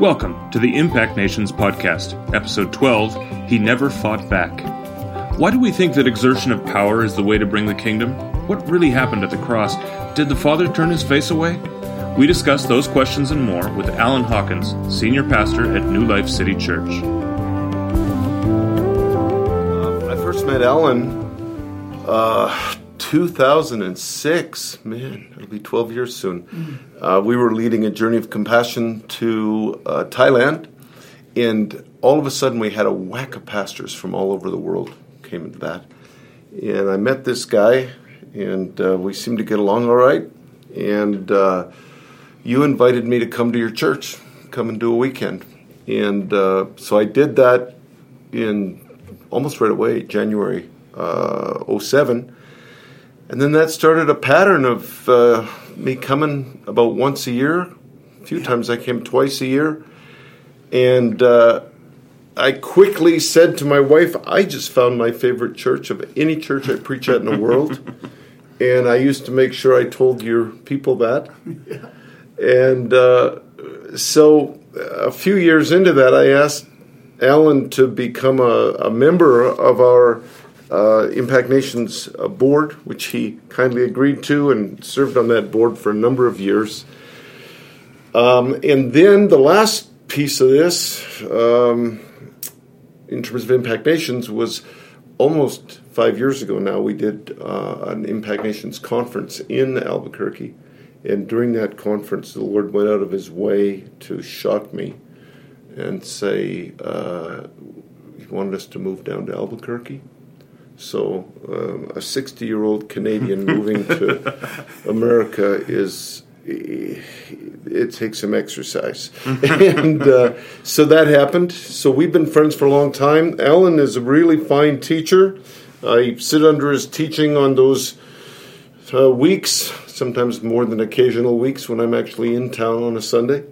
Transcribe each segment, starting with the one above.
Welcome to the Impact Nations podcast, episode 12 He Never Fought Back. Why do we think that exertion of power is the way to bring the kingdom? What really happened at the cross? Did the Father turn his face away? We discuss those questions and more with Alan Hawkins, Senior Pastor at New Life City Church. Uh, I first met Alan uh, 2006. Man, it'll be 12 years soon. Uh, we were leading a journey of compassion to uh, Thailand, and all of a sudden we had a whack of pastors from all over the world came into that. And I met this guy, and uh, we seemed to get along all right. And uh, you invited me to come to your church, come and do a weekend. And uh, so I did that in almost right away, January uh, 07. And then that started a pattern of uh, me coming about once a year. A few times I came twice a year. And uh, I quickly said to my wife, I just found my favorite church of any church I preach at in the world. and I used to make sure I told your people that. Yeah. And uh, so a few years into that, I asked Alan to become a, a member of our uh, Impact Nations uh, board, which he kindly agreed to and served on that board for a number of years. Um, and then the last piece of this, um, in terms of Impact Nations, was almost five years ago now. We did uh, an Impact Nations conference in Albuquerque. And during that conference, the Lord went out of his way to shock me and say, uh, He wanted us to move down to Albuquerque. So, um, a 60 year old Canadian moving to America is. It takes some exercise. and uh, so that happened. So we've been friends for a long time. Alan is a really fine teacher. I sit under his teaching on those uh, weeks, sometimes more than occasional weeks when I'm actually in town on a Sunday.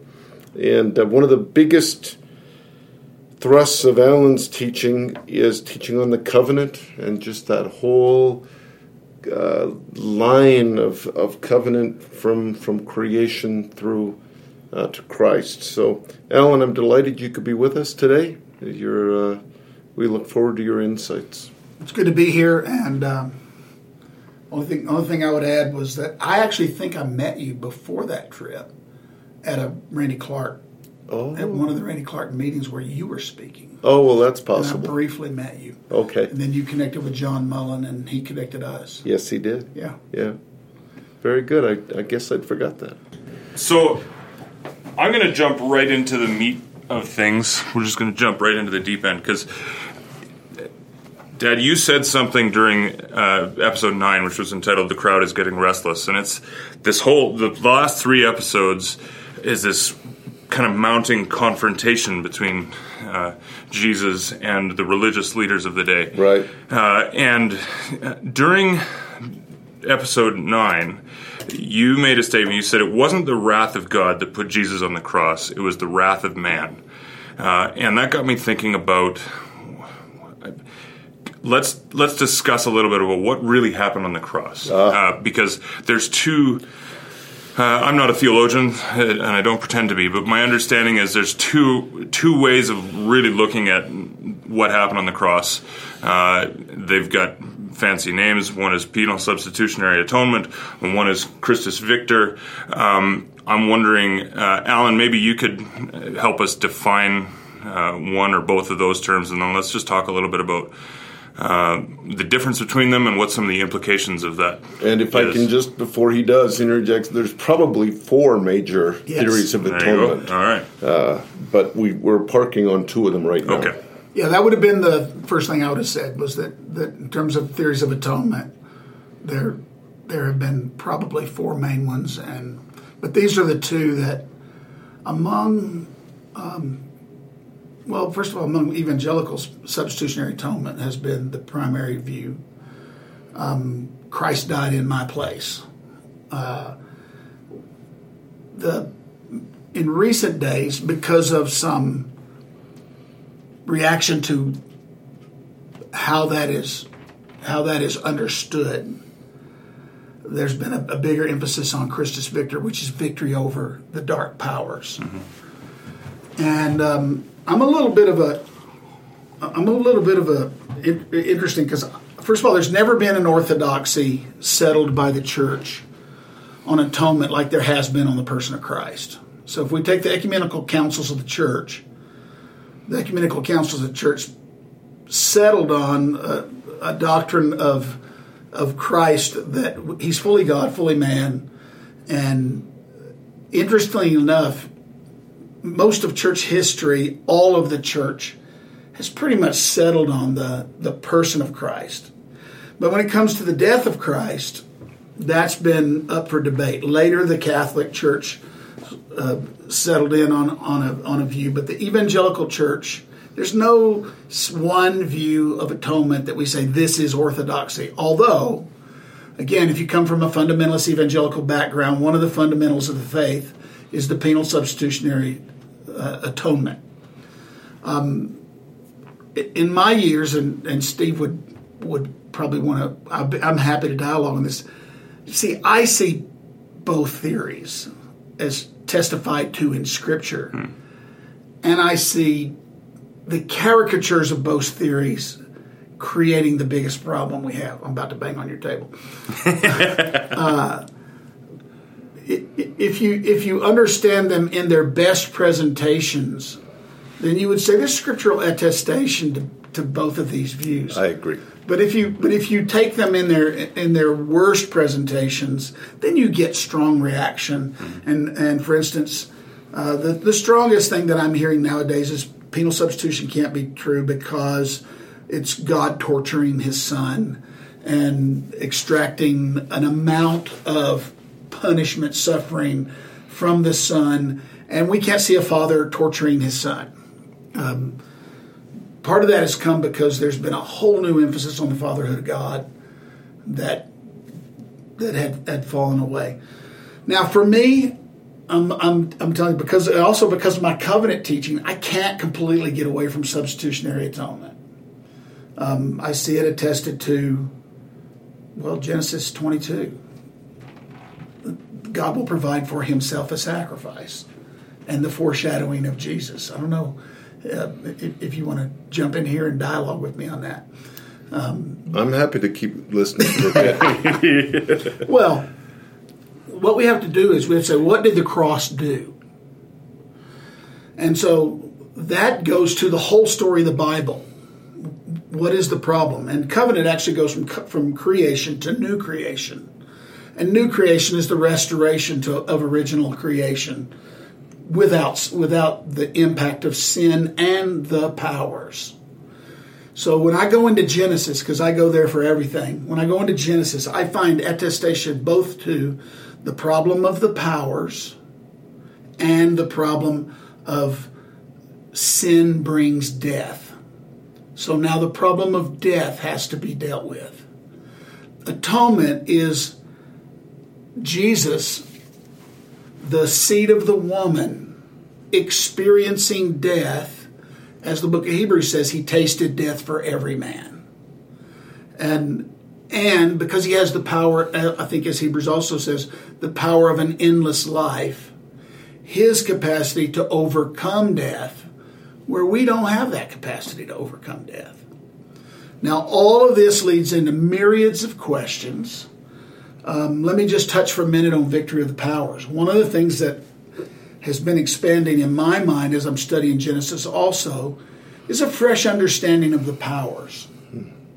And uh, one of the biggest thrusts of Alan's teaching is teaching on the covenant and just that whole uh, line of, of covenant from from creation through uh, to Christ. So, Alan, I'm delighted you could be with us today. Uh, we look forward to your insights. It's good to be here, and um, only thing only thing I would add was that I actually think I met you before that trip at a Randy Clark Oh. at one of the Randy Clark meetings where you were speaking. Oh, well, that's And I possible. briefly met you. Okay. And then you connected with John Mullen, and he connected us. Yes, he did. Yeah. Yeah. Very good. I, I guess I'd forgot that. So, I'm going to jump right into the meat of things. We're just going to jump right into the deep end because, Dad, you said something during uh, episode nine, which was entitled "The Crowd Is Getting Restless," and it's this whole the last three episodes is this kind of mounting confrontation between uh, Jesus and the religious leaders of the day. Right. Uh, and uh, during episode 9, you made a statement. You said it wasn't the wrath of God that put Jesus on the cross, it was the wrath of man. Uh, and that got me thinking about. Let's let's discuss a little bit about what really happened on the cross, uh, because there's two. Uh, I'm not a theologian, uh, and I don't pretend to be, but my understanding is there's two two ways of really looking at what happened on the cross. Uh, they've got fancy names. One is penal substitutionary atonement, and one is Christus Victor. Um, I'm wondering, uh, Alan, maybe you could help us define uh, one or both of those terms, and then let's just talk a little bit about. Uh, the difference between them and what some of the implications of that And if I can just, before he does, interject, there's probably four major Yes. theories of There atonement. All right. Uh, but we, we're parking on two of them right now. Okay. Yeah, that would have been the first thing I would have said was that, that in terms of theories of atonement, there there have been probably four main ones, and but these are the two that among um, well, first of all, among evangelicals, substitutionary atonement has been the primary view. Um, Christ died in my place. Uh, the in recent days, because of some reaction to how that is how that is understood. There's been a, a bigger emphasis on Christus Victor, which is victory over the dark powers. and um, I'm a little bit of a I'm a little bit of a interesting because first of all, there's never been an orthodoxy settled by the church on atonement like there has been on the person of Christ. So if we take the ecumenical councils of the church, the ecumenical councils of the church settled on a, a doctrine of of Christ that he's fully God, fully man, and interestingly enough, most of church history, all of the church, has pretty much settled on the, the person of Christ. But when it comes to the death of Christ, that's been up for debate. Later, the Catholic Church uh, settled in on, on, a, on a view, but the evangelical church, there's no one view of atonement that we say this is orthodoxy. Although, again, if you come from a fundamentalist evangelical background, one of the fundamentals of the faith is the penal substitutionary uh, atonement. Um, in my years, and, and Steve would would probably want to. I'm happy to dialogue on this. See, I see both theories as testified to in Scripture, hmm. and I see the caricatures of both theories creating the biggest problem we have. I'm about to bang on your table. uh, if you if you understand them in their best presentations, then you would say there's scriptural attestation to, to both of these views. I agree. But if you but if you take them in their in their worst presentations, then you get strong reaction. Mm-hmm. And and for instance, uh, the the strongest thing that I'm hearing nowadays is penal substitution can't be true because it's God torturing His Son and extracting an amount of punishment, suffering from the Son, and we can't see a father torturing his son. Um, part of that has come because there's been a whole new emphasis on the fatherhood of God that that had, had fallen away. Now, for me, I'm, I'm, I'm telling you, because also because of my covenant teaching, I can't completely get away from substitutionary atonement. Um, I see it attested to, well, Genesis 22. God will provide for himself a sacrifice and the foreshadowing of Jesus. I don't know uh, if, if, you want to jump in here and dialogue with me on that. Um, I'm happy to keep listening. well, what we have to do is we have to say, what did the cross do? And so that goes to the whole story of the Bible. What is the problem? And covenant actually goes from from creation to new creation. And new creation is the restoration to, of original creation without, without the impact of sin and the powers. So when I go into Genesis, because I go there for everything, when I go into Genesis, I find attestation both to the problem of the powers and the problem of sin brings death. So now the problem of death has to be dealt with. Atonement is Jesus, the seed of the woman, experiencing death, as the book of Hebrews says, he tasted death for every man. And and because he has the power, I think as Hebrews also says, the power of an endless life, his capacity to overcome death, where we don't have that capacity to overcome death. Now, all of this leads into myriads of questions um, let me just touch for a minute on victory of the powers. One of the things that has been expanding in my mind as I'm studying Genesis also is a fresh understanding of the powers.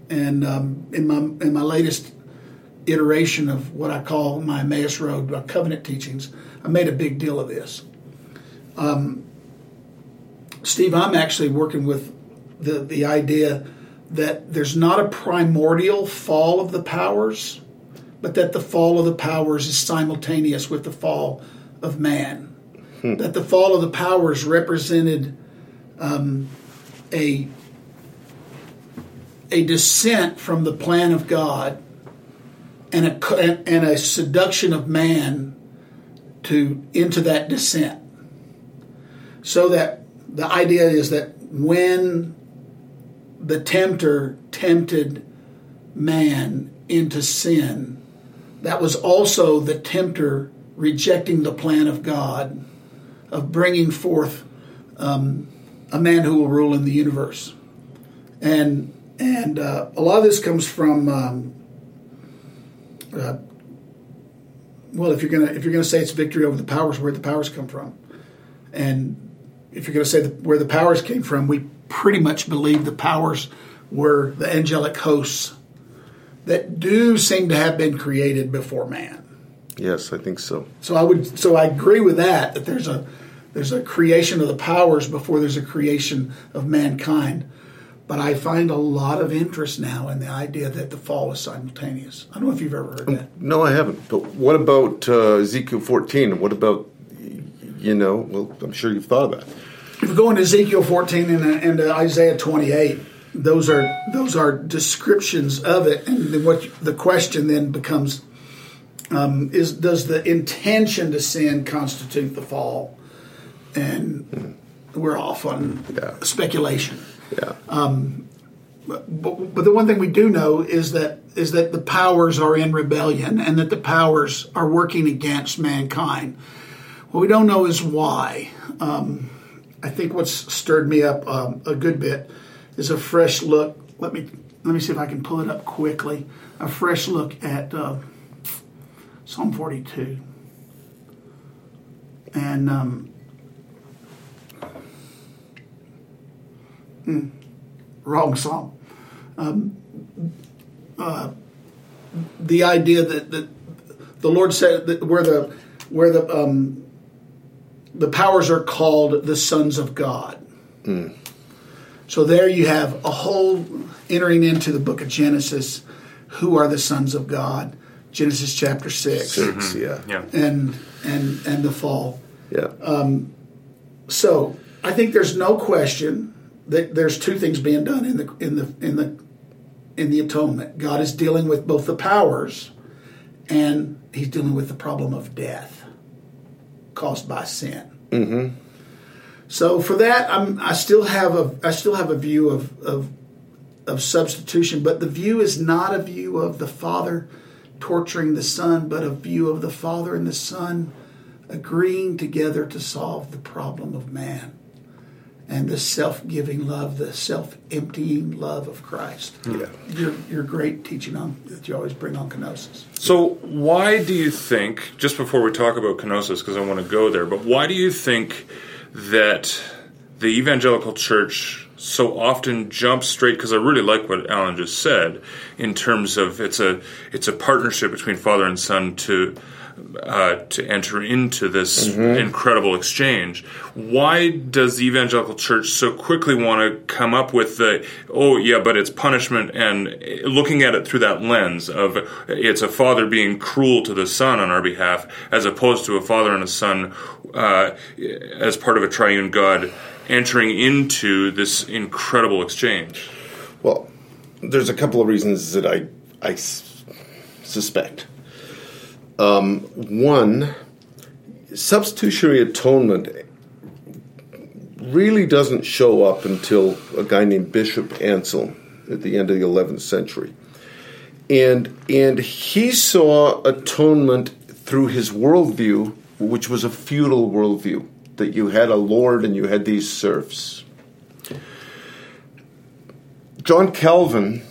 And um, in my in my latest iteration of what I call my Emmaus Road my covenant teachings, I made a big deal of this. Um, Steve, I'm actually working with the the idea that there's not a primordial fall of the powers but that the fall of the powers is simultaneous with the fall of man. Hmm. That the fall of the powers represented um, a a descent from the plan of God and a and a seduction of man to into that descent. So that the idea is that when the tempter tempted man into sin, that was also the tempter rejecting the plan of God of bringing forth um, a man who will rule in the universe, and and uh, a lot of this comes from. Um, uh, well, if you're gonna if you're gonna say it's victory over the powers, where the powers come from, and if you're gonna say the, where the powers came from, we pretty much believe the powers were the angelic hosts that do seem to have been created before man. Yes, I think so. So I would so I agree with that that there's a there's a creation of the powers before there's a creation of mankind. But I find a lot of interest now in the idea that the fall was simultaneous. I don't know if you've ever heard that. No, I haven't. But what about uh, Ezekiel 14? What about, you know, well, I'm sure you've thought of that. If we go into Ezekiel 14 and, and uh, Isaiah 28, those are those are descriptions of it, and what the question then becomes um, is: Does the intention to sin constitute the fall? And we're off on Yeah. speculation. Yeah. But, but the one thing we do know is that is that the powers are in rebellion and that the powers are working against mankind. What we don't know is why. Um, I think what's stirred me up um, a good bit is a fresh look. Let me let me see if I can pull it up quickly. A fresh look at uh, Psalm 42, and um, hmm, wrong psalm. Um, uh, the idea that, that the Lord said that where the where the um, the powers are called the sons of God. So there you have a whole entering into the book of Genesis. Who are the sons of God? Genesis chapter six, 6 yeah. Yeah. and and and the fall. Yeah. Um, So I think there's no question that there's two things being done in the in the in the in the atonement. God is dealing with both the powers, and He's dealing with the problem of death caused by sin. Mm-hmm. So for that, I'm I still have a I still have a view of of of substitution, but the view is not a view of the Father torturing the Son, but a view of the Father and the Son agreeing together to solve the problem of man and the self-giving love, the self-emptying love of Christ. Yeah. Your, your great teaching on that you always bring on kenosis. So, why do you think, just before we talk about kenosis, because I want to go there, but why do you think that the evangelical church so often jumps straight? Because I really like what Alan just said in terms of it's a it's a partnership between father and son to. Uh, to enter into this incredible exchange, why does the evangelical church so quickly want to come up with the oh yeah, but it's punishment and looking at it through that lens of it's a father being cruel to the son on our behalf, as opposed to a father and a son uh, as part of a triune God entering into this incredible exchange. Well, there's a couple of reasons that I, I s- suspect. Um, one, substitutionary atonement really doesn't show up until a guy named Bishop Anselm at the end of the 11th century. And, and he saw atonement through his worldview, which was a feudal worldview, that you had a lord and you had these serfs. John Calvin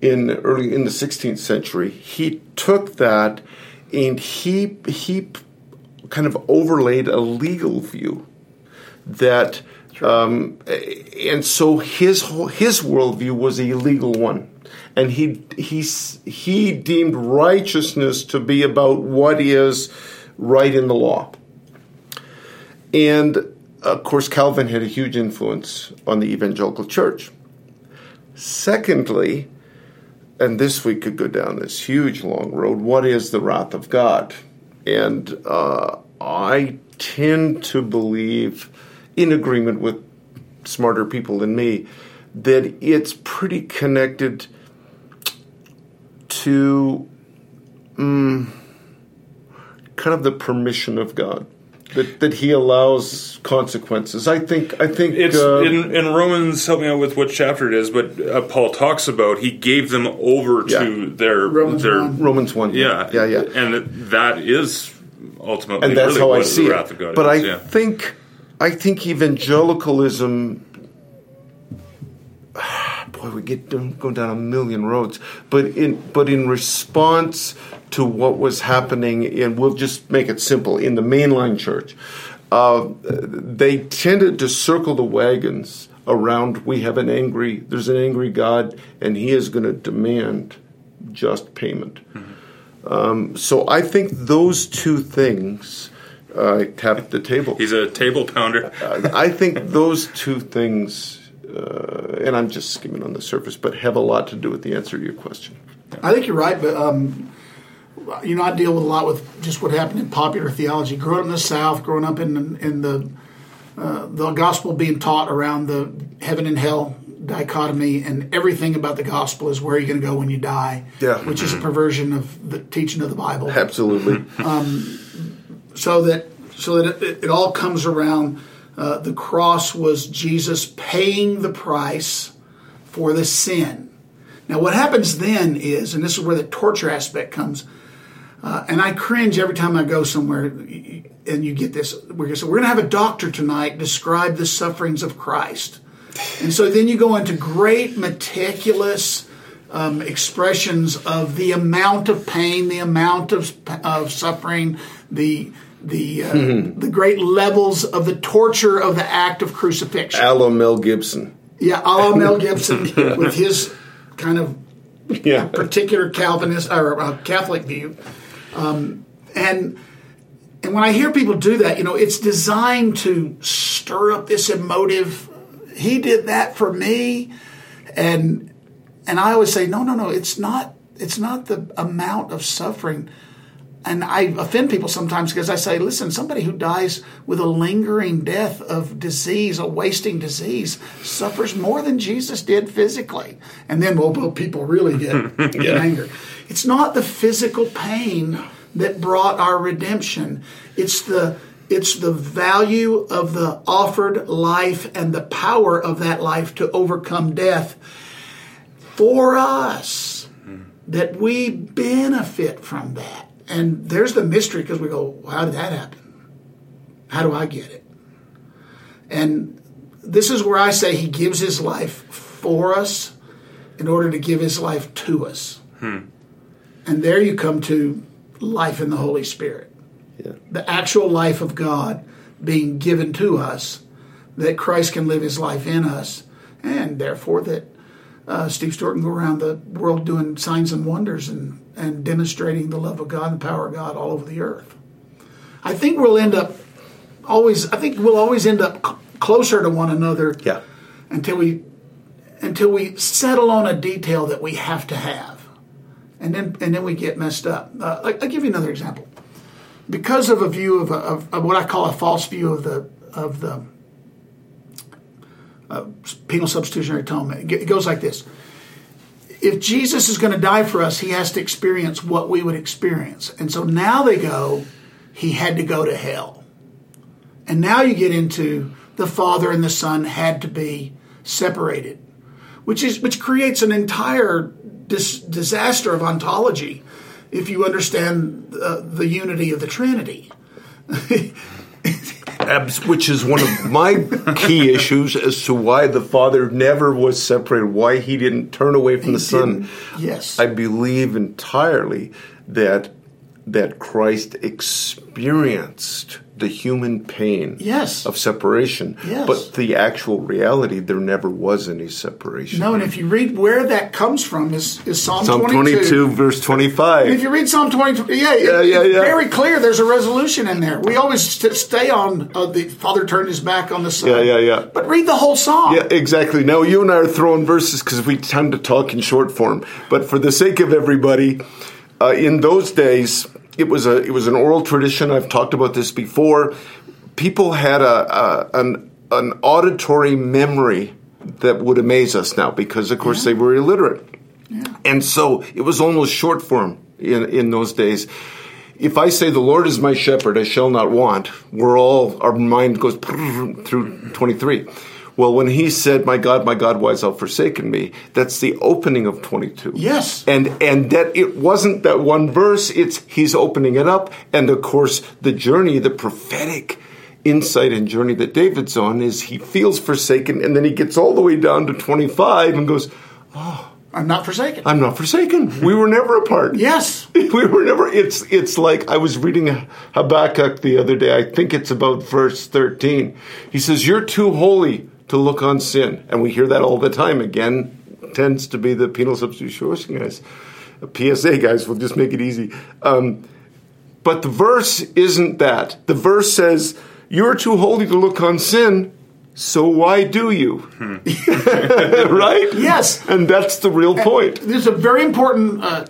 in early in the 16th century, he took that and he he kind of overlaid a legal view that um, and so his whole, his worldview was a legal one and he he he deemed righteousness to be about what is right in the law and of course calvin had a huge influence on the evangelical church secondly and this we could go down this huge long road. What is the wrath of God? And uh, I tend to believe, in agreement with smarter people than me, that it's pretty connected to um, kind of the permission of God. That, that he allows consequences. I think. I think It's uh, in, in Romans. Help me out with what chapter it is, but uh, Paul talks about he gave them over to their Romans their one. Romans one. yeah yeah, yeah. and that is ultimately and that's really how what I see the it. of God but is. I yeah. think I think evangelicalism. Boy, we get go down a million roads, but in but in response to what was happening, and we'll just make it simple in the mainline church, uh, they tended to circle the wagons around. We have an angry. There's an angry God, and He is going to demand just payment. Mm-hmm. Um, so I think those two things uh, tapped the table. He's a table pounder. I think those two things, uh, and I'm just skimming on the surface, but have a lot to do with the answer to your question. I think you're right, but um, you know, I deal with a lot with just what happened in popular theology. Growing up in the South, growing up in in the uh, the gospel being taught around the heaven and hell dichotomy, and everything about the gospel is where are you're going to go when you die. Yeah. which is a perversion of the teaching of the Bible. Absolutely. um, so that so that it, it all comes around. Uh, the cross was Jesus paying the price for the sin. Now, what happens then is, and this is where the torture aspect comes, uh, and I cringe every time I go somewhere and you get this. We're going to have a doctor tonight describe the sufferings of Christ. And so then you go into great, meticulous um, expressions of the amount of pain, the amount of, of suffering, the the uh, mm-hmm. the great levels of the torture of the act of crucifixion. Alo Mel Gibson. Yeah, Alo Mel Gibson with his kind of yeah. particular Calvinist or uh, Catholic view, um, and and when I hear people do that, you know, it's designed to stir up this emotive. He did that for me, and and I always say, no, no, no. It's not. It's not the amount of suffering and I offend people sometimes because I say, listen, somebody who dies with a lingering death of disease, a wasting disease, suffers more than Jesus did physically. And then, well, people really get, yeah. angry. It's not the physical pain that brought our redemption. It's the it's the value of the offered life and the power of that life to overcome death for us hmm. that we benefit from that. And there's the mystery because we go, well, how did that happen? How do I get it? And this is where I say he gives his life for us in order to give his life to us. Hmm. And there you come to life in the Holy Spirit. Yeah. The actual life of God being given to us, that Christ can live his life in us, and therefore that uh, Steve Stewart can go around the world doing signs and wonders and and demonstrating the love of God and the power of God all over the earth. I think we'll end up always. I think we'll always end up c- closer to one another. Yeah. Until we until we settle on a detail that we have to have, and then and then we get messed up. Uh, I, will give you another example. Because of a view of, a, of, of, what I call a false view of the of the uh, penal substitutionary atonement, it goes like this if Jesus is going to die for us, he has to experience what we would experience. And so now they go, he had to go to hell. And now you get into the Father and the Son had to be separated, which is which creates an entire dis- disaster of ontology if you understand uh, the unity of the Trinity. which is one of my key issues as to why the Father never was separated, why he didn't turn away from he the Son. Yes. I believe entirely that that Christ experienced the human pain yes. of separation. Yes. But the actual reality, there never was any separation. No, and if you read where that comes from is, is Psalm, Psalm 22. 22, verse 25. And if you read Psalm 22, yeah, yeah, yeah, yeah. very clear there's a resolution in there. We always st- stay on uh, the Father turned his back on the Son. Yeah, yeah, yeah. But read the whole Psalm. Yeah, exactly. Now, you and I are throwing verses because we tend to talk in short form. But for the sake of everybody, uh, in those days, it was a it was an oral tradition. I've talked about this before people had a, a an an auditory memory that would amaze us now because of course yeah. they were illiterate. Yeah. And so it was almost short form in, in those days. If I say the Lord is my shepherd, I shall not want, we're all our mind goes through 23. Well, when he said, "My God, my God, why hast thou forsaken me?" That's the opening of 22. Yes, and and that it wasn't that one verse. It's he's opening it up, and of course the journey, the prophetic insight and journey that David's on is he feels forsaken, and then he gets all the way down to 25 and goes, "Oh, I'm not forsaken. I'm not forsaken. We were never apart. yes. We were never. It's it's like I was reading Habakkuk the other day. I think it's about verse thirteen. He says, "You're too holy to look on sin," and we hear that all the time. Again, tends to be the penal substitution guys. PSA guys we'll just make it easy. Um, but the verse isn't that. The verse says, "You're too holy to look on sin." So why do you? right? Yes. And that's the real point. There's a very important uh,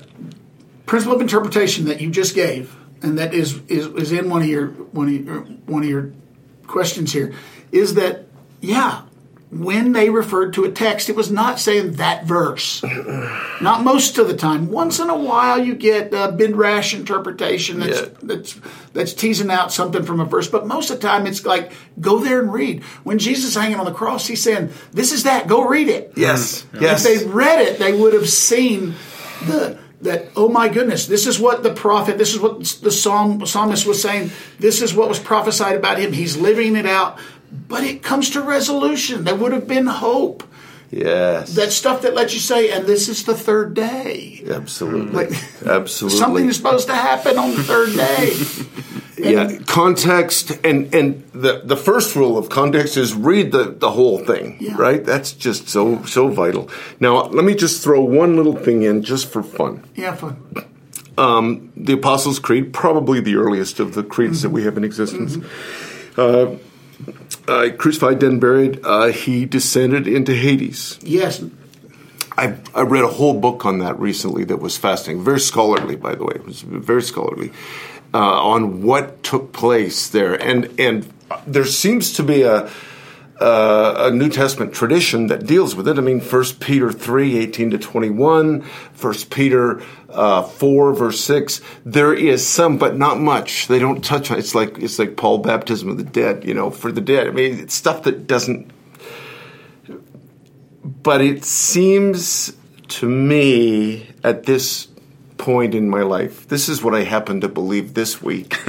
principle of interpretation that you just gave, and that is, is is in one of your one of your, one of your questions here. Is that yeah? When they referred to a text, it was not saying that verse. not most of the time. Once in a while, you get a midrash interpretation that's Yeah. that's that's teasing out something from a verse. But most of the time, it's like go there and read. When Jesus is hanging on the cross, he's saying, "This is that. Go read it." Yes. If Yes. they read it, they would have seen the that. Oh my goodness! This is what the prophet. This is what the psalm psalmist was saying. This is what was prophesied about him. He's living it out. But it comes to resolution. There would have been hope. Yes. That stuff that lets you say, and this is the third day. Absolutely. Like- Absolutely. Something is supposed to happen on the third day. yeah, context and and the the first rule of context is read the the whole thing, Yeah. right? That's just so so vital. Now, let me just throw one little thing in just for fun. Yeah, fun. Um, the Apostles' Creed, probably the earliest of the creeds that we have in existence. Uh, uh, crucified, then buried. Uh, he descended into Hades. Yes. I, I read a whole book on that recently that was fascinating. Very scholarly, by the way. It was very scholarly uh, on what took place there, and and there seems to be a uh, a New Testament tradition that deals with it. I mean, First Peter 3, 18 to 21, 1 Peter uh, 4, verse 6. There is some, but not much. They don't touch on It's like, it's like Paul baptism of the dead, you know, for the dead. I mean, it's stuff that doesn't but it seems to me at this point in my life, this is what I happen to believe this week,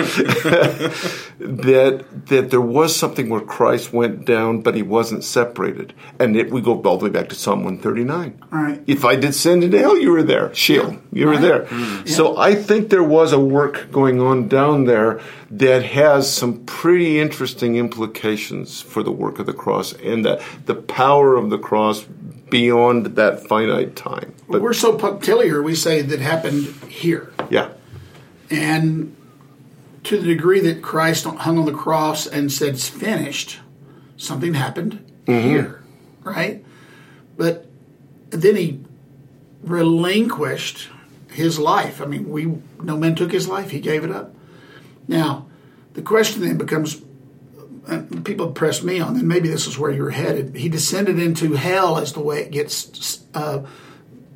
that that there was something where Christ went down, but he wasn't separated, and it, we go all the way back to Psalm one thirty nine. Right. If I did descend into hell, oh, you were there. Sheol, you were Right. there. Mm. So I think there was a work going on down there that has some pretty interesting implications for the work of the cross and the, the power of the cross beyond that finite time. But We're so punctiliar, we say that happened here. yeah, And to the degree that Christ hung on the cross and said it's finished, something happened mm-hmm. here, right? But then he relinquished his life. I mean, we no man took his life; he gave it up. Now, the question then becomes: people press me on, and maybe this is where you're headed. He descended into hell, as the way it gets uh,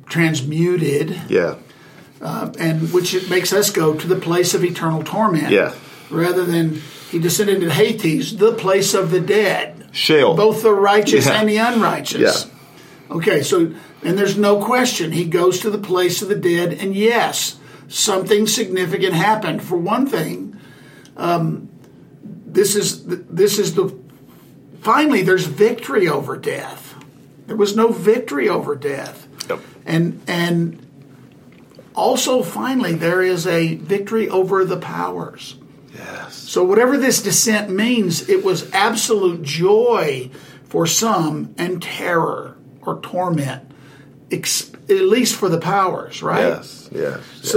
transmuted yeah, and which it makes us go to the place of eternal torment. Yeah. Rather than he descended into Hades, the place of the dead. Sheol. Both the righteous Yeah. and the unrighteous. Yeah. Okay, so and there's no question he goes to the place of the dead, and yes, something significant happened. For one thing, um, this is this is the finally there's victory over death. There was no victory over death Yep. and and also finally there is a victory over the powers yes, so whatever this descent means it was absolute joy for some and terror or torment ex- at least for the powers right yes, yes. yes.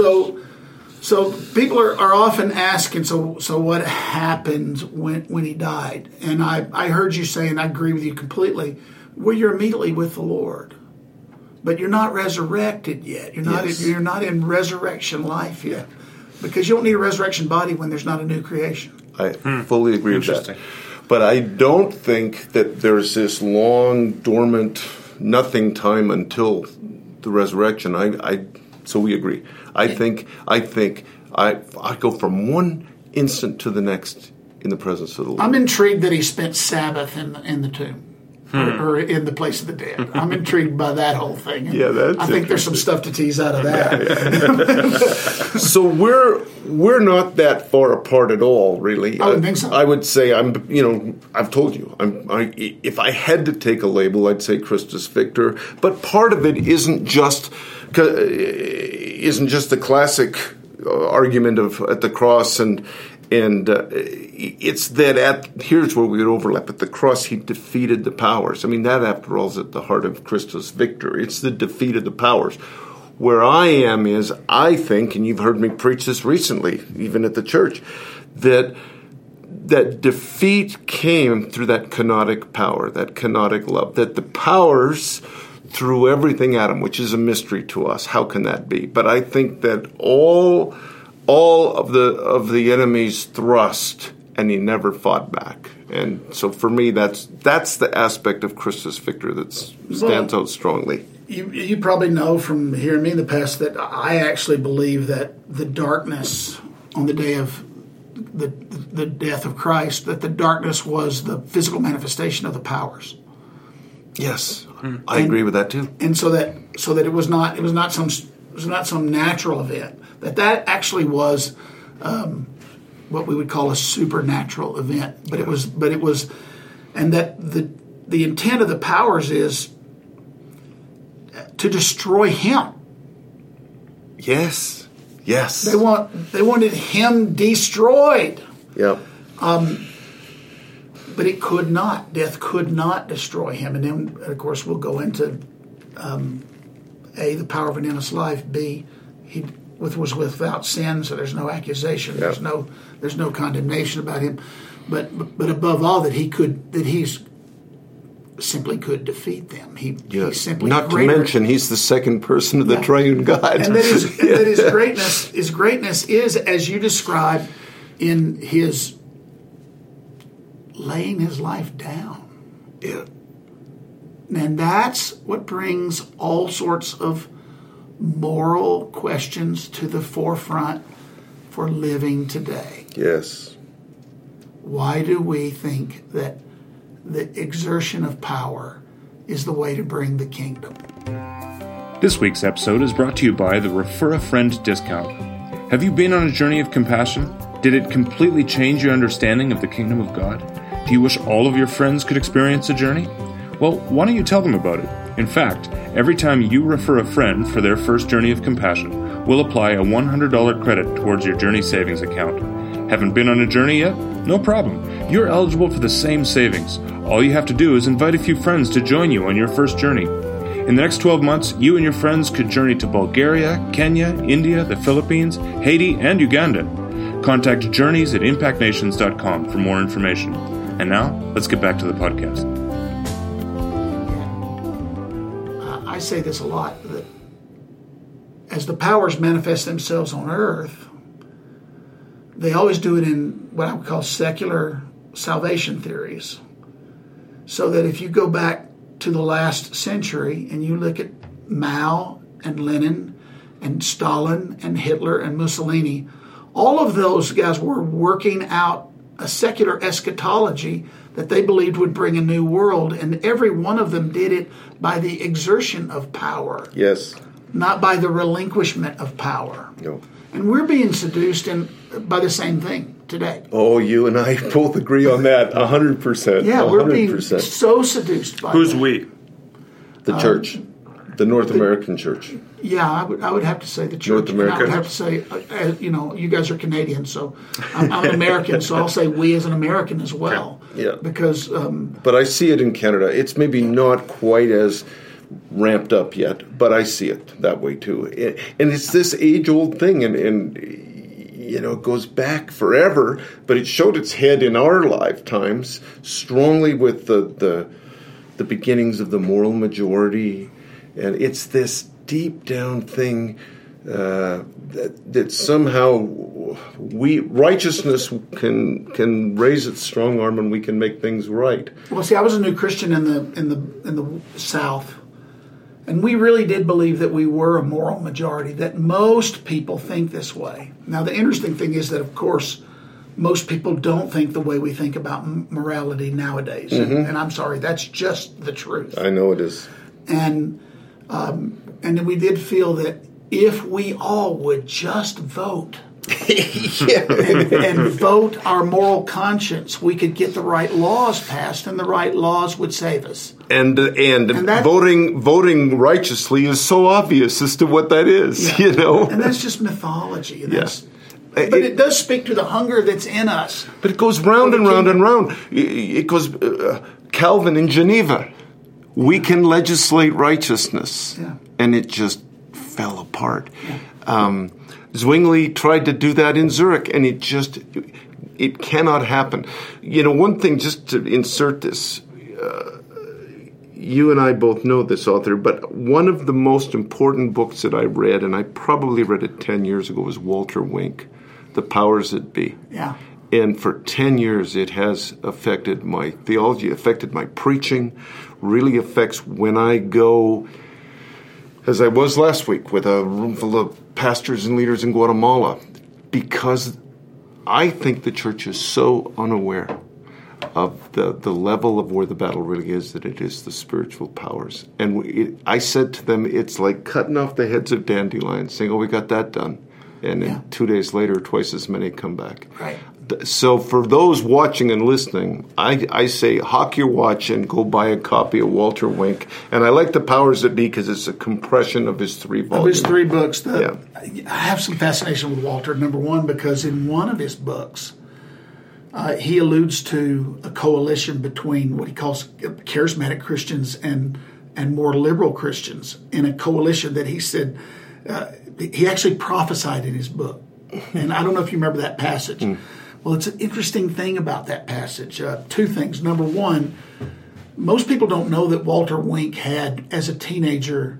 So so people are, are often asking so so what happened when when he died and i i heard you say and i agree with you completely well you're immediately with the lord but you're not resurrected yet you're not Yes. you're not in resurrection life yet because you don't need a resurrection body when there's not a new creation I fully agree with that. But I don't think that there's this long dormant nothing time until the resurrection. I, I so we agree. I think I think I I go from one instant to the next in the presence of the Lord. i'm intrigued that he spent sabbath in the, in the tomb or, hmm. or in the place of the dead. I'm intrigued by that whole thing. Yeah, that's I think there's some stuff to tease out of that. so we're we're not that far apart at all, really. I would think so. I would say I'm. You know, I've told you. I'm. I, if I had to take a label, I'd say Christus Victor. But part of it isn't just isn't just the classic uh, argument of at the cross and and uh, it's that at here's where we would overlap. At the cross he defeated the powers. I mean that after all is at the heart of christus victory. It's the defeat of the powers. Where i am is i think and you've heard me preach this recently even at the church that that defeat came through that kenotic power that kenotic love that the powers threw everything at him which is a mystery to us how can that be but i think that all all of the of the enemy's thrust, and he never fought back. And so for me, that's that's the aspect of Christus Victor that stands well, out strongly. You you probably know from hearing me in the past that I actually believe that the darkness on the day of the the death of Christ, that the darkness was the physical manifestation of the powers. Yes, mm. I and, agree with that too. And so that so that it was not it was not some it was not some natural event that that actually was um, what we would call a supernatural event. But it was, but it was, and that the the intent of the powers is to destroy him. Yes. Yes. They want they wanted him destroyed. Yep. Um, but it could not. Death could not destroy him. And then, of course, we'll go into um, a the power of an endless life. B he with, was without sin, so there's no accusation, yep. there's no there's no condemnation about him. But but above all, that he could that he's simply could defeat them. He, yeah. he's simply not greater. to mention he's the second person of the yeah. triune God, and that his, yeah. that his greatness his greatness is as you describe in his laying his life down. Yeah. And that's what brings all sorts of moral questions to the forefront for living today. Yes. Why do we think that the exertion of power is the way to bring the kingdom? This week's episode is brought to you by the Refer a Friend discount. Have you been on a journey of compassion? Did it completely change your understanding of the kingdom of God? Do you wish all of your friends could experience a journey? Well, why don't you tell them about it? In fact, every time you refer a friend for their first journey of compassion, we'll apply a $100 credit towards your journey savings account. Haven't been on a journey yet? No problem. You're eligible for the same savings. All you have to do is invite a few friends to join you on your first journey. In the next 12 months, you and your friends could journey to Bulgaria, Kenya, India, the Philippines, Haiti, and Uganda. Contact journeys at impactnations.com for more information. And now, let's get back to the podcast. I say this a lot that as the powers manifest themselves on earth, they always do it in what I would call secular salvation theories. So that if you go back to the last century and you look at Mao and Lenin and Stalin and Hitler and Mussolini, all of those guys were working out a secular eschatology that they believed would bring a new world, and every one of them did it by the exertion of power. Yes. Not by the relinquishment of power. No. And we're being seduced in, by the same thing today. Oh, you and I both agree on that 100%. Yeah, we are being so seduced by Who's that. we? The um, church. The North American church. Yeah, I would, I would have to say the church. North America. I would have to say, uh, you know, you guys are Canadian, so I'm, I'm American, so I'll say we as an American as well. Yeah. Because. Um, but I see it in Canada. It's maybe not quite as ramped up yet, but I see it that way too. And it's this age old thing, and, and you know, it goes back forever, but it showed its head in our lifetimes strongly with the, the, the beginnings of the moral majority. And it's this deep down thing uh, that, that somehow we righteousness can can raise its strong arm and we can make things right. Well, see, I was a new Christian in the in the in the South, and we really did believe that we were a moral majority. That most people think this way. Now, the interesting thing is that, of course, most people don't think the way we think about morality nowadays. And, and I'm sorry, that's just the truth. I know it is. And um, and then we did feel that if we all would just vote and, and vote our moral conscience, we could get the right laws passed, and the right laws would save us. And and, And that- voting voting righteously is so obvious as to what that is. You know, And that's just mythology. And Yeah. but it does speak to the hunger that's in us. But it goes round and round and round. It it goes uh, Calvin in Geneva. We can legislate righteousness, Yeah. and it just fell apart. Um, Zwingli tried to do that in Zurich, and it just it cannot happen. You know, one thing just to insert this. Uh, you and I both know this author, but one of the most important books that I read, and I probably read it 10 years ago, was Walter Wink, The Powers That Be. Yeah. And for 10 years, it has affected my theology, affected my preaching, really affects when I go, as I was last week, with a room full of pastors and leaders in Guatemala, because I think the church is so unaware of the, the level of where the battle really is that it is the spiritual powers. And we, it, I said to them, it's like cutting off the heads of dandelions, saying, oh, we got that done. And then Yeah. two days later, twice as many come back. Right. So for those watching and listening, I, I say hawk your watch and go buy a copy of Walter Wink. And I like the powers that be because it's a compression of his three Of his three books, the, I have some fascination with Walter. Number one, because in one of his books, uh, he alludes to a coalition between what he calls charismatic Christians and and more liberal Christians in a coalition that he said uh, he actually prophesied in his book. And I don't know if you remember that passage. Well, it's an interesting thing about that passage. Uh, two things. Number one, most people don't know that Walter Wink had, as a teenager,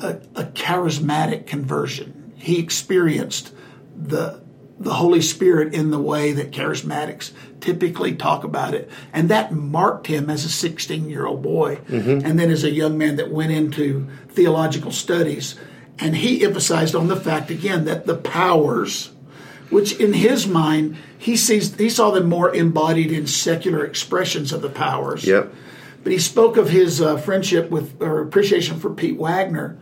a, a charismatic conversion. He experienced the the Holy Spirit in the way that charismatics typically talk about it, and that marked him as a 16 year old boy, and then as a young man that went into theological studies. And he emphasized on the fact again that the powers, which in his mind he sees he saw them more embodied in secular expressions of the powers. Yep. But he spoke of his uh, friendship with or appreciation for Pete Wagner,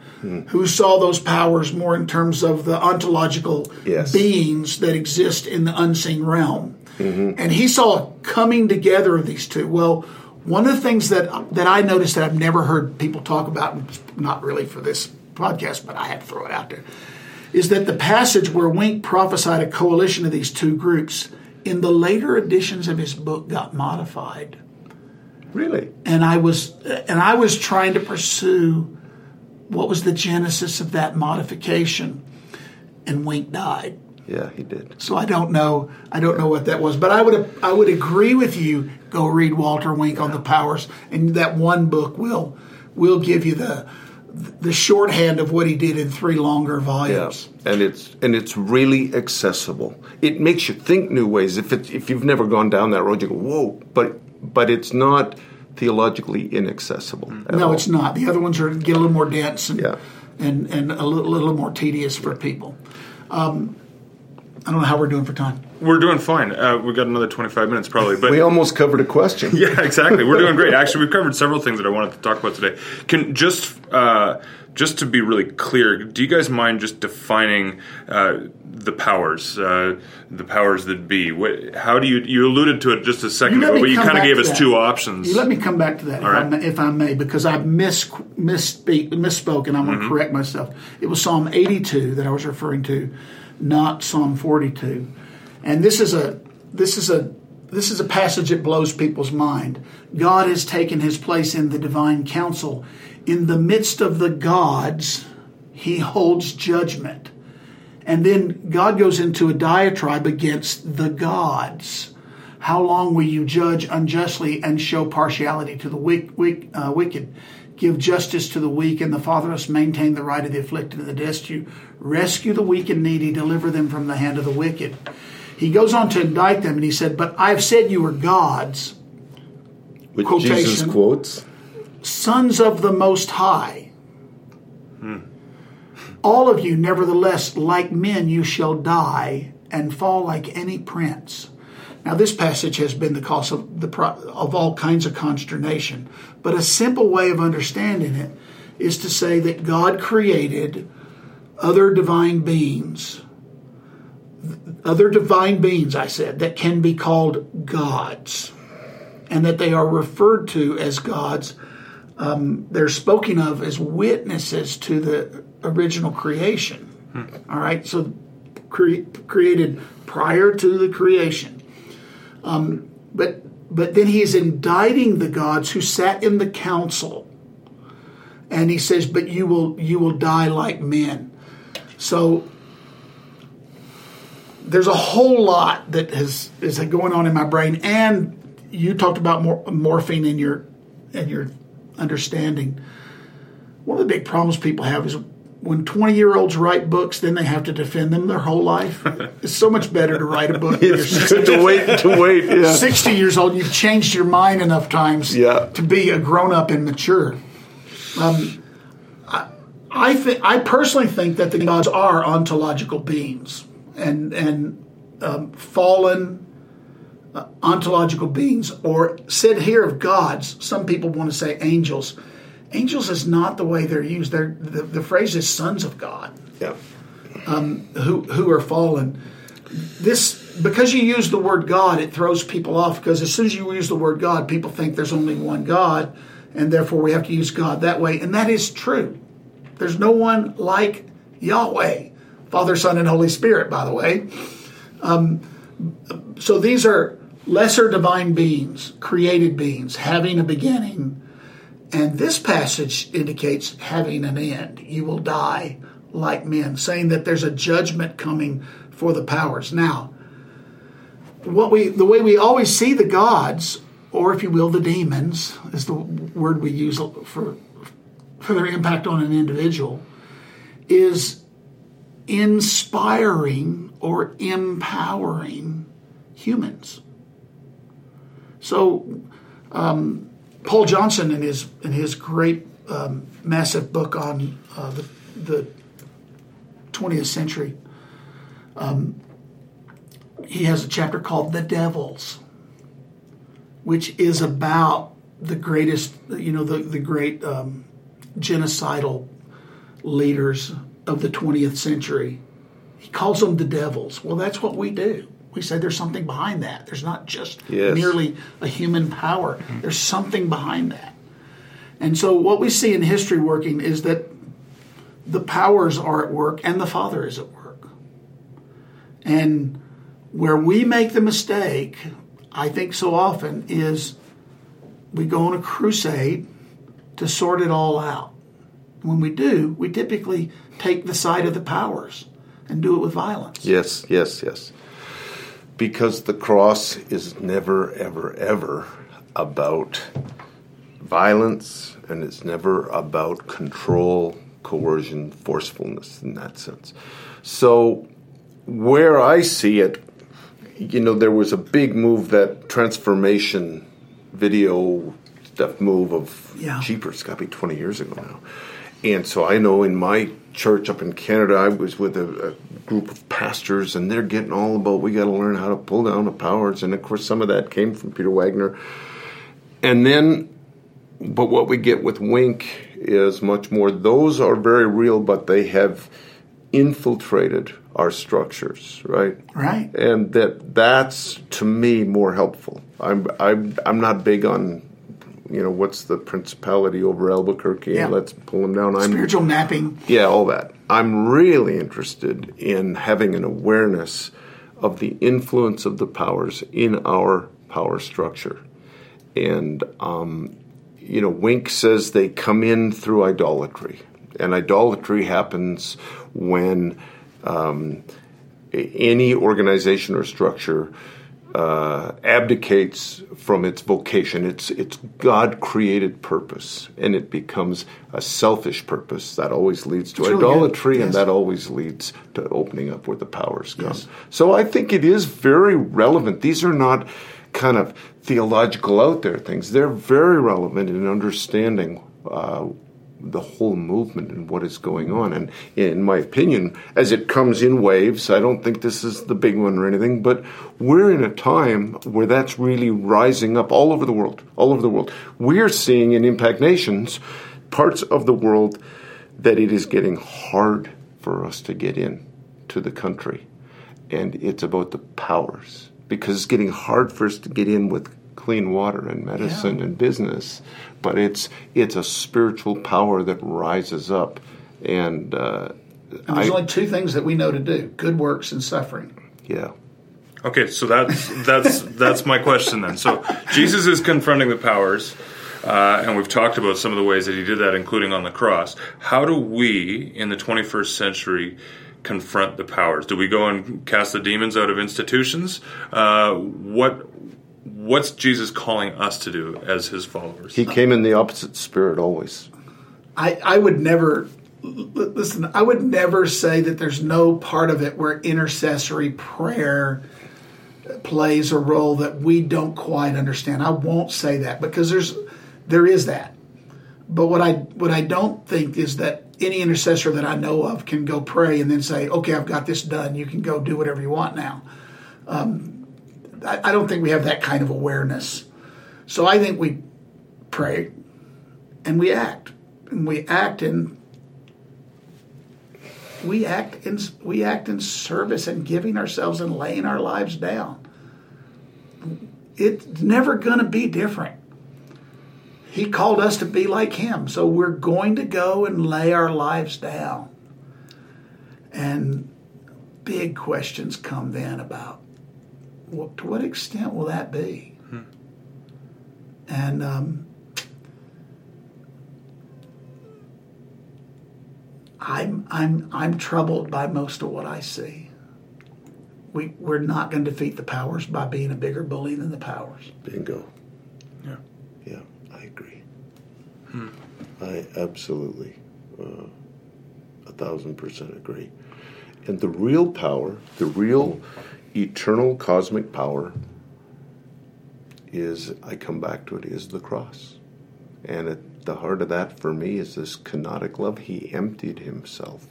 who saw those powers more in terms of the ontological Yes. beings that exist in the unseen realm. And he saw a coming together of these two. Well, one of the things that that I noticed that I've never heard people talk about, not really for this podcast, but I had to throw it out there, is that the passage where Wink prophesied a coalition of these two groups in the later editions of his book got modified Really? and I was and I was trying to pursue what was the genesis of that modification, and Wink died. Yeah, he did. So I don't know I don't know what that was, but I would I would agree with you. Go read Walter Wink on the powers, and that one book will will give you the the shorthand of what he did in three longer volumes. Yes. And it's and it's really accessible. It makes you think new ways. If it, if you've never gone down that road, you go whoa. But but it's not theologically inaccessible. No, all. it's not. The other ones are get a little more dense and Yeah. and, and a little, little more tedious for people. Um, I don't know how we're doing for time. We're doing fine. Uh, we've got another 25 minutes probably, but We almost covered a question. Yeah, exactly. We're doing great. Actually, we've covered several things that I wanted to talk about today. Can just uh, just to be really clear, do you guys mind just defining uh, the powers, uh, the powers that be? What, how do you you alluded to it just a second ago, but you kind of gave us that. two options. You let me come back to that if, All I, may, if I may, because I mis, misspeak, misspoke and I'm Mm-hmm. going to correct myself. It was Psalm 82 that I was referring to, not Psalm 42. And this is a this is a this is a passage that blows people's mind. God has taken his place in the divine council. In the midst of the gods, he holds judgment. And then God goes into a diatribe against the gods. How long will you judge unjustly and show partiality to the wick, wick, uh, wicked? Give justice to the weak and the fatherless, maintain the right of the afflicted and the destitute, rescue the weak and needy, deliver them from the hand of the wicked. He goes on to indict them and he said, But I've said you are gods, Which Quotation. Jesus quotes. sons of the Most High. Hmm. All of you, nevertheless, like men, you shall die, and fall like any prince. Now, this passage has been the cause of, the, of all kinds of consternation, but a simple way of understanding it is to say that God created other divine beings, other divine beings, I said, that can be called gods, and that they are referred to as gods. Um, they're spoken of as witnesses to the original creation. Hmm. All right, so cre- created prior to the creation. Um, but but then he is indicting the gods who sat in the council, and he says, "But you will you will die like men." So there's a whole lot that has is going on in my brain, and you talked about mor- morphine in your in your understanding. One of the big problems people have is when 20 year olds write books, then they have to defend them their whole life. It's so much better to write a book. to wait, to wait. Yeah. 60 years old, you've changed your mind enough times yeah. to be a grown up and mature. Um, I, I, th- I personally think that the gods are ontological beings and, and um, fallen uh, ontological beings, or said here of gods, some people want to say angels angels is not the way they're used. They're, the, the phrase is sons of God. Yeah. Um, who who are fallen. This because you use the word God, it throws people off because as soon as you use the word God, people think there's only one God, and therefore we have to use God that way, and that is true. There's no one like Yahweh, Father, Son, and Holy Spirit. By the way, um, so these are lesser divine beings, created beings, having a beginning and this passage indicates having an end. You will die like men, saying that there's a judgment coming for the powers. Now, what we the way we always see the gods, or if you will, the demons, is the word we use for for their impact on an individual, is inspiring or empowering humans. So um, Paul Johnson, in his in his great um, massive book on uh, the the 20th century, um, he has a chapter called "The Devils," which is about the greatest, you know, the the great um, genocidal leaders of the 20th century. He calls them the devils. Well, that's what we do we say there's something behind that. There's not just yes. merely a human power. There's something behind that. And so what we see in history working is that the powers are at work and the Father is at work. And where we make the mistake, I think so often, is we go on a crusade to sort it all out. When we do, we typically take the side of the powers and do it with violence. Yes, yes, yes because the cross is never, ever, ever about violence and it's never about control, coercion, forcefulness in that sense. So, where I see it, you know, there was a big move that transformation video stuff move of yeah. Jeepers, got to be 20 years ago now. And so I know in my church up in Canada, I was with a, a group of pastors, and they're getting all about we got to learn how to pull down the powers. And of course, some of that came from Peter Wagner. And then, but what we get with Wink is much more. Those are very real, but they have infiltrated our structures, right? Right. And that that's to me more helpful. I'm I'm I'm not big on you know, what's the principality over Albuquerque? Yeah. Let's pull them down. I'm, Spiritual mapping. Yeah, all that. I'm really interested in having an awareness of the influence of the powers in our power structure. And, um, you know, Wink says they come in through idolatry. And idolatry happens when um, any organization or structure uh, abdicates from its vocation, its its God created purpose, and it becomes a selfish purpose that always leads to idolatry, yes. and that always leads to opening up where the powers come. Yes. So I think it is very relevant. These are not kind of theological out there things; they're very relevant in understanding uh, the whole movement and what is going on. And in my opinion, as it comes in waves, I don't think this is the big one or anything, but we're in a time where that's really rising up all over the world, all over the world. We're seeing in Impact Nations parts of the world that it is getting hard for us to get in to the country. And it's about the powers because it's getting hard for us to get in with clean water and medicine yeah. and business but it's it's a spiritual power that rises up, and, uh, and there's I, only two things that we know to do: good works and suffering. Yeah. Okay, so that's that's that's my question then. So Jesus is confronting the powers. Uh, and we've talked about some of the ways that he did that, including on the cross. How do we, in the 21st century, confront the powers? Do we go and cast the demons out of institutions? Uh, what what's Jesus calling us to do as his followers? He came in the opposite spirit always. I, I would never listen, I would never say that there's no part of it where intercessory prayer plays a role that we don't quite understand. I won't say that because there's there is that. But what I what I don't think is that any intercessor that I know of can go pray and then say, "Okay, I've got this done. You can go do whatever you want now." Um, I, don't think we have that kind of awareness. So I think we pray and we act. And we act in we act in we act in service and giving ourselves and laying our lives down. It's never going to be different. He called us to be like him, so we're going to go and lay our lives down. And big questions come then about well, to what extent will that be? Hmm. And um, I'm I'm I'm troubled by most of what I see. We we're not going to defeat the powers by being a bigger bully than the powers. Bingo. Yeah. Yeah, I agree. Hmm. I absolutely, uh, a thousand percent agree. And the real power, the real eternal cosmic power is, I come back to it, is the cross. And at the heart of that for me is this kenotic love. He emptied himself,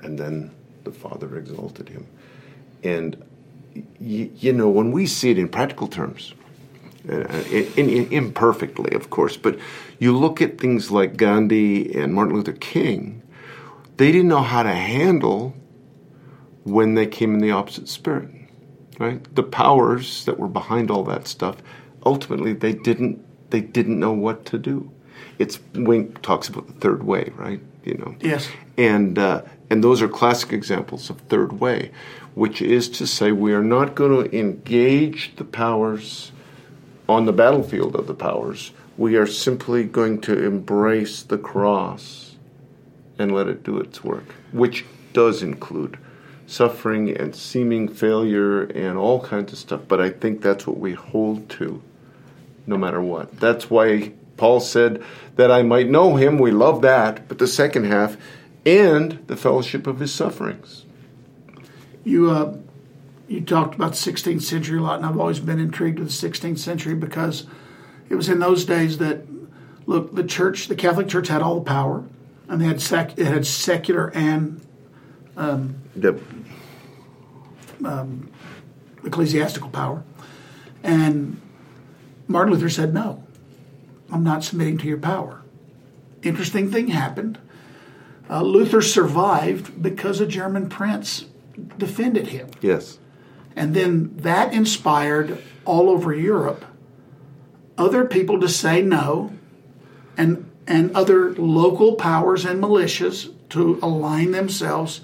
and then the Father exalted him. And y- you know, when we see it in practical terms, uh, in, in, imperfectly, of course, but you look at things like Gandhi and Martin Luther King, they didn't know how to handle when they came in the opposite spirit, right? The powers that were behind all that stuff, ultimately they didn't they didn't know what to do. It's Wink talks about the third way, right? You know. Yes. And uh, and those are classic examples of third way, which is to say we are not going to engage the powers on the battlefield of the powers. We are simply going to embrace the cross and let it do its work, which does include suffering and seeming failure and all kinds of stuff. But I think that's what we hold to no matter what. That's why Paul said that I might know him. We love that. But the second half, and the fellowship of his sufferings. You, uh, you talked about the 16th century a lot, and I've always been intrigued with the 16th century because it was in those days that, look, the church, the Catholic Church had all the power, and they had sec- it had secular and um, yep um, ecclesiastical power. And Martin Luther said, No, I'm not submitting to your power. Interesting thing happened. Uh, Luther survived because a German prince defended him. Yes. And then that inspired all over Europe other people to say no and and other local powers and militias to align themselves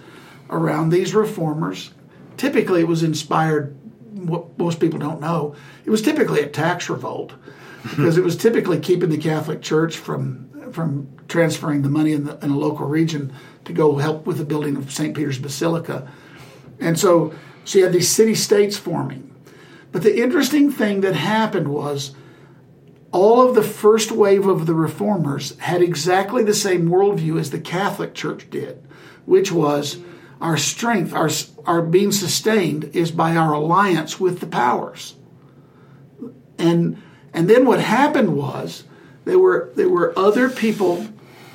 around these reformers typically it was inspired what most people don't know it was typically a tax revolt. Because it was typically keeping the catholic church from from transferring the money in, the, in a local region to go help with the building of st peter's basilica. And so so you had these city states forming. But the interesting thing that happened was all of the first wave of the reformers had exactly the same worldview as the catholic church did which was our strength, our, our being sustained is by our alliance with the powers. And, and then what happened was there were, there were other people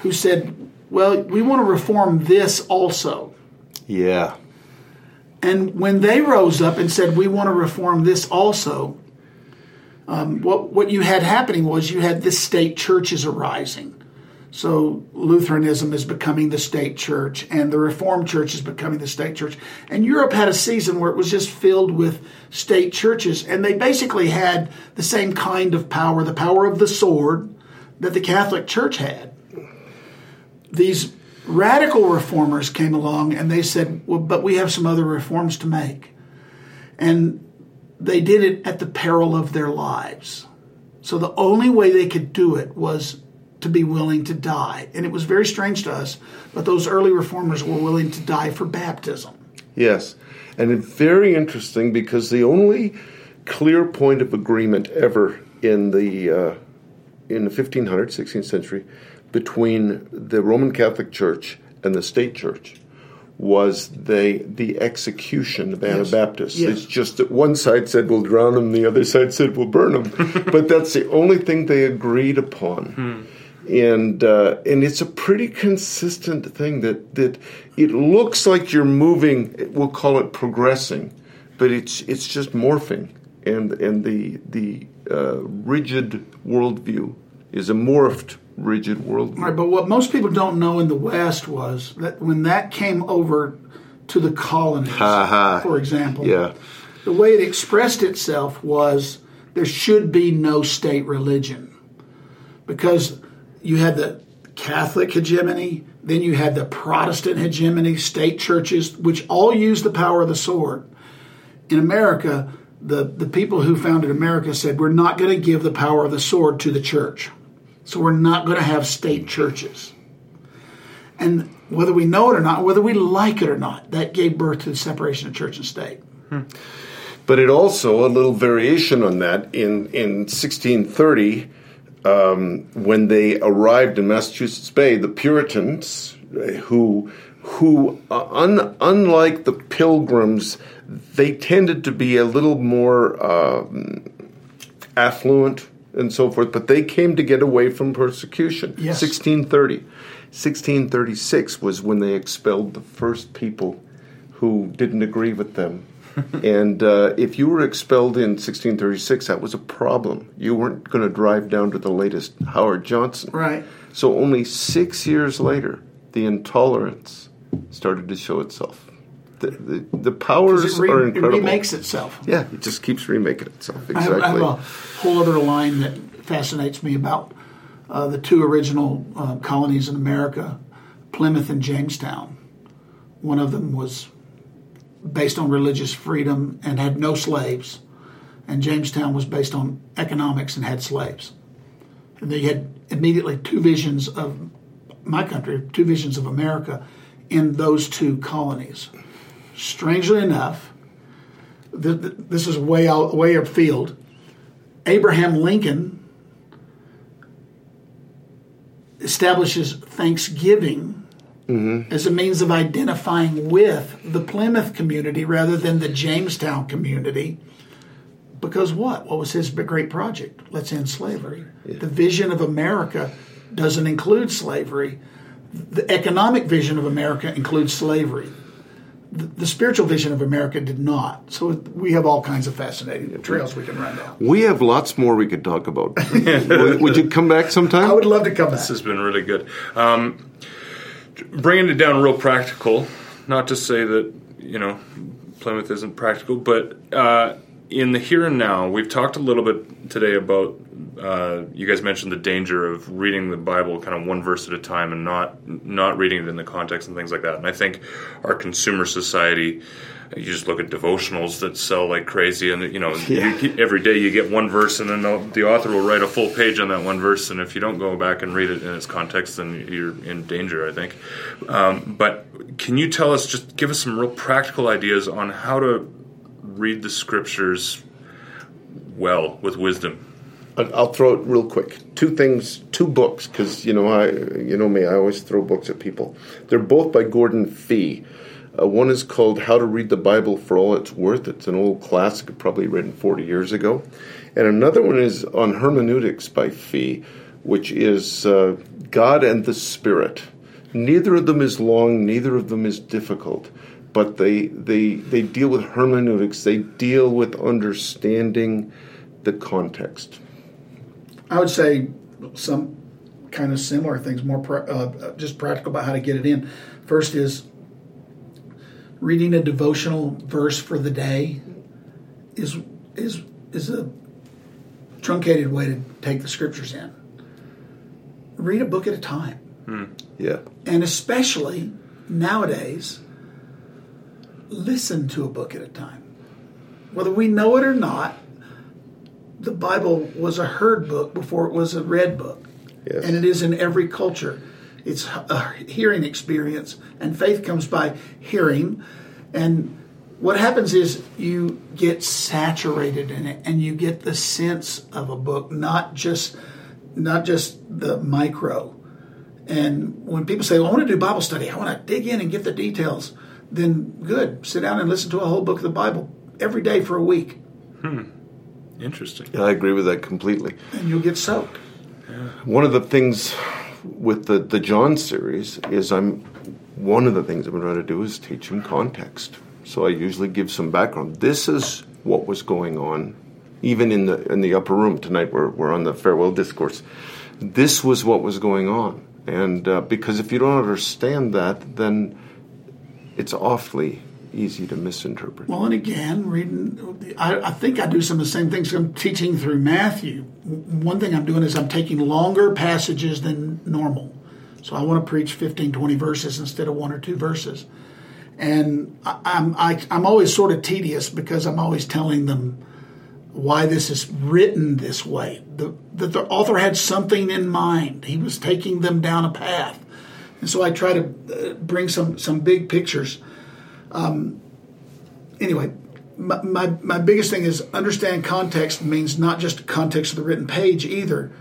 who said, "Well, we want to reform this also." Yeah. And when they rose up and said, "We want to reform this also," um, what what you had happening was you had the state churches arising. So Lutheranism is becoming the state church, and the Reformed Church is becoming the state church. And Europe had a season where it was just filled with state churches, and they basically had the same kind of power, the power of the sword, that the Catholic Church had. These radical reformers came along and they said, well, but we have some other reforms to make. And they did it at the peril of their lives. So the only way they could do it was to be willing to die. And it was very strange to us, but those early reformers were willing to die for baptism. Yes. And it's very interesting because the only clear point of agreement ever in the uh, in the 1500s, 16th century, between the Roman Catholic Church and the state church was they the execution of Yes. Anabaptists. Yes. It's just that one side said we'll drown them, the other side said we'll burn them. but that's the only thing they agreed upon. And uh, and it's a pretty consistent thing that, that it looks like you're moving. We'll call it progressing, but it's it's just morphing. And and the the uh, rigid worldview is a morphed rigid worldview. Right, but what most people don't know in the West was that when that came over to the colonies, ha. for example, Yeah. the way it expressed itself was there should be no state religion because you had the Catholic hegemony, then you had the Protestant hegemony, state churches, which all used the power of the sword. In America, the, the people who founded America said, We're not going to give the power of the sword to the church. So we're not going to have state churches. And whether we know it or not, whether we like it or not, that gave birth to the separation of church and state. Hmm. But it also a little variation on that in in 1630 um, when they arrived in Massachusetts Bay, the Puritans uh, who who uh, un, unlike the Pilgrims, they tended to be a little more um, affluent and so forth, but they came to get away from persecution. Yes. 1630. 1636 was when they expelled the first people who didn't agree with them. and uh, if you were expelled in 1636, that was a problem. You weren't going to drive down to the latest Howard Johnson. Right. So only six years later, the intolerance started to show itself. The, the, the powers re- are incredible. it remakes itself. Yeah, it just keeps remaking itself. I have, Exactly. I have a whole other line that fascinates me about uh, the two original uh, colonies in America, Plymouth and Jamestown. One of them was based on religious freedom and had no slaves, and Jamestown was based on economics and had slaves. And they had immediately two visions of my country, two visions of America in those two colonies. Strangely enough, th- th- this is way out, way afield. Abraham Lincoln establishes Thanksgiving as a means of identifying with the Plymouth community rather than the Jamestown community. Because what? What was his great project? Let's end slavery. The vision of America doesn't include slavery. The economic vision of America includes slavery. The, the spiritual vision of America did not. So we have all kinds of fascinating trails we can run down. we have lots more we could talk about. would, would you come back sometime? I would love to come back. This has been really good. Um, bringing it down real practical, not to say that, you know, Plymouth isn't practical, but uh, in the here and now, we've talked a little bit today about, uh, you guys mentioned the danger of reading the Bible kind of one verse at a time and not not reading it in the context and things like that. And I think our consumer society, you just look at devotionals that sell like crazy, and you know, Yeah. you, every day you get one verse, and then the, the author will write a full page on that one verse. And if you don't go back and read it in its context, then you're in danger, I think. Um, but can you tell us, just give us some real practical ideas on how to read the scriptures well with wisdom? I'll throw it real quick. Two things, two books, because you know I, you know me, I always throw books at people. They're both by Gordon Fee. Uh, one is called How to Read the Bible for All It's Worth. It's an old classic, probably written 40 years ago. And another one is on hermeneutics by Fee, which is uh, God and the Spirit. Neither of them is long, neither of them is difficult, but they they they deal with hermeneutics. They deal with understanding the context. I would say some kind of similar things, more pra- uh, just practical about how to get it in. First is reading a devotional verse for the day is is is a truncated way to take the scriptures in. Read a book at a time. Yeah. And especially nowadays, listen to a book at a time. Whether we know it or not, the Bible was a heard book before it was a read book. Yes. And it is in every culture. It's a hearing experience, and faith comes by hearing. And what happens is you get saturated in it, and you get the sense of a book, not just not just the micro. And when people say, well, I want to do Bible study, I want to dig in and get the details, then good. Sit down and listen to a whole book of the Bible every day for a week, hmm. Interesting. I agree with that completely. and you'll get soaked. One of the things with the, the John series is I'm one of the things I'm trying to do is teach him context. So I usually give some background. This is what was going on, even in the in the upper room tonight. We're we're on the farewell discourse. This was what was going on, and uh, because if you don't understand that, then it's awfully easy to misinterpret. Well, and again, reading, I, I think I do some of the same things. I'm teaching through Matthew. One thing I'm doing is I'm taking longer passages than normal. So I want to preach 15, 20 verses instead of one or two verses. And I, I'm I, I'm always sort of tedious because I'm always telling them why this is written this way. The, that the author had something in mind. He was taking them down a path. And so I try to uh, bring some some big pictures Um, anyway, my, my, my biggest thing is understand context means not just context of the written page either.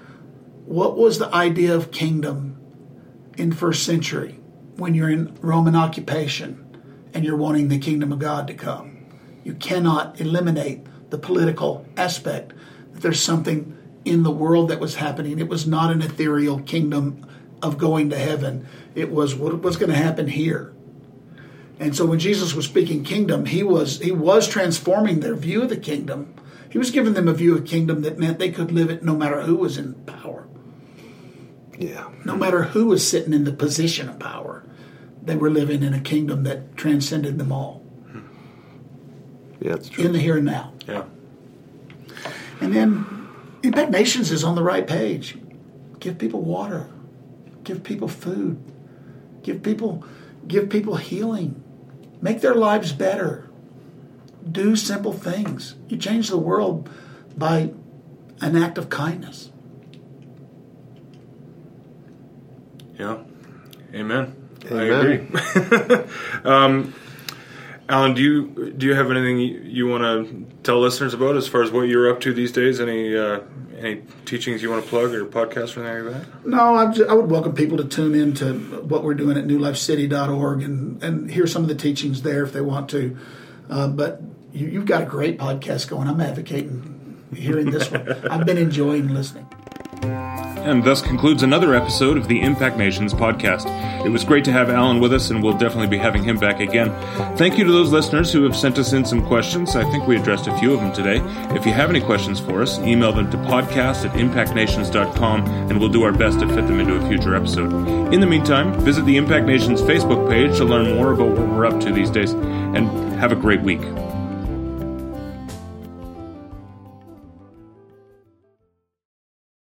What was the idea of kingdom in first century when you're in Roman occupation and you're wanting the kingdom of God to come? You cannot eliminate the political aspect that there's something in the world that was happening. It was not an ethereal kingdom of going to heaven. It was what was going to happen here. And so when Jesus was speaking kingdom, he was he was transforming their view of the kingdom. He was giving them a view of kingdom that meant they could live it no matter who was in power, Yeah, no matter who was sitting in the position of power. They were living in a kingdom that transcended them all yeah, it's true. in the here and now. Yeah. And then Impact Nations is on the right page. Give people water. Give people food. Give people give people healing. Make their lives better. Do simple things. You change the world by an act of kindness. Yeah. Amen. I agree. um, Alan, do you do you have anything you, want to tell listeners about as far as what you're up to these days? Any uh, any teachings you want to plug or podcasts or anything like that? No, I, ju- I would welcome people to tune in to what we're doing at newlifecity.org and, and hear some of the teachings there if they want to. Uh, but you, you've got a great podcast going. I'm advocating hearing this one. I've been enjoying listening. And thus concludes another episode of the Impact Nations podcast. It was great to have Alan with us, and we'll definitely be having him back again. Thank you to those listeners who have sent us in some questions. I think we addressed a few of them today. If you have any questions for us, email them to podcast at impactnations.com, and we'll do our best to fit them into a future episode. In the meantime, visit the Impact Nations Facebook page to learn more about what we're up to these days, and have a great week.